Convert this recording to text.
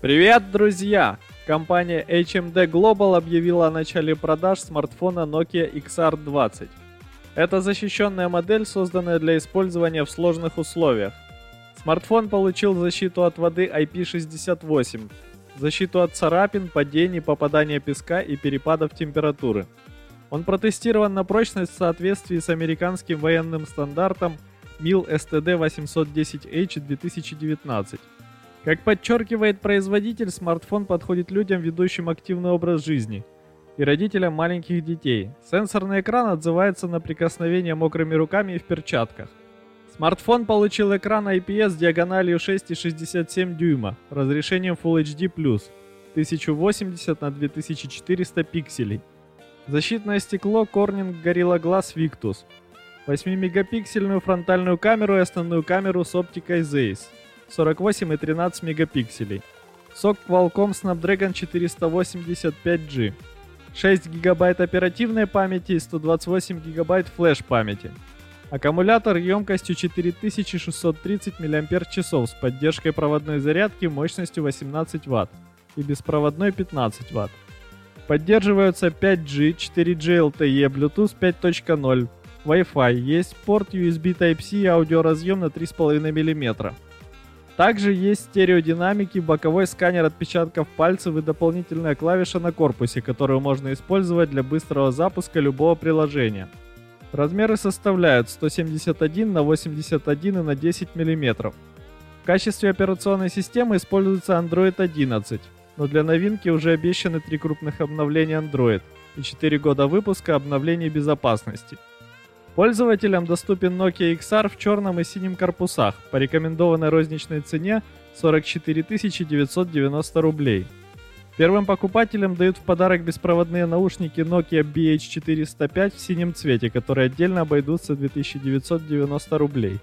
Привет, друзья! Компания HMD Global объявила о начале продаж смартфона Nokia XR20. Это защищенная модель, созданная для использования в сложных условиях. Смартфон получил защиту от воды IP68, защиту от царапин, падений, попадания песка и перепадов температуры. Он протестирован на прочность в соответствии с американским военным стандартом MIL STD 810H 2019. Как подчеркивает производитель, смартфон подходит людям, ведущим активный образ жизни и родителям маленьких детей. Сенсорный экран отзывается на прикосновение мокрыми руками и в перчатках. Смартфон получил экран IPS диагональю 6,67 дюйма, разрешением Full HD+, 1080 на 2400 пикселей. Защитное стекло Corning Gorilla Glass Victus. 8-мегапиксельную фронтальную камеру и основную камеру с оптикой Zeiss. 48 и 13 мегапикселей. Сок Qualcomm Snapdragon 485G. 6 гигабайт оперативной памяти и 128 гигабайт флеш памяти. Аккумулятор емкостью 4630 мАч с поддержкой проводной зарядки мощностью 18 Вт и беспроводной 15 Вт. Поддерживаются 5G, 4G LTE, Bluetooth 5.0, Wi-Fi, есть порт USB Type-C и аудиоразъем на 3,5 мм. Также есть стереодинамики, боковой сканер отпечатков пальцев и дополнительная клавиша на корпусе, которую можно использовать для быстрого запуска любого приложения. Размеры составляют 171 на 81 и на 10 мм. В качестве операционной системы используется Android 11, но для новинки уже обещаны три крупных обновления Android и 4 года выпуска обновлений безопасности. Пользователям доступен Nokia XR в черном и синем корпусах по рекомендованной розничной цене 44 990 рублей. Первым покупателям дают в подарок беспроводные наушники Nokia BH405 в синем цвете, которые отдельно обойдутся 2990 рублей.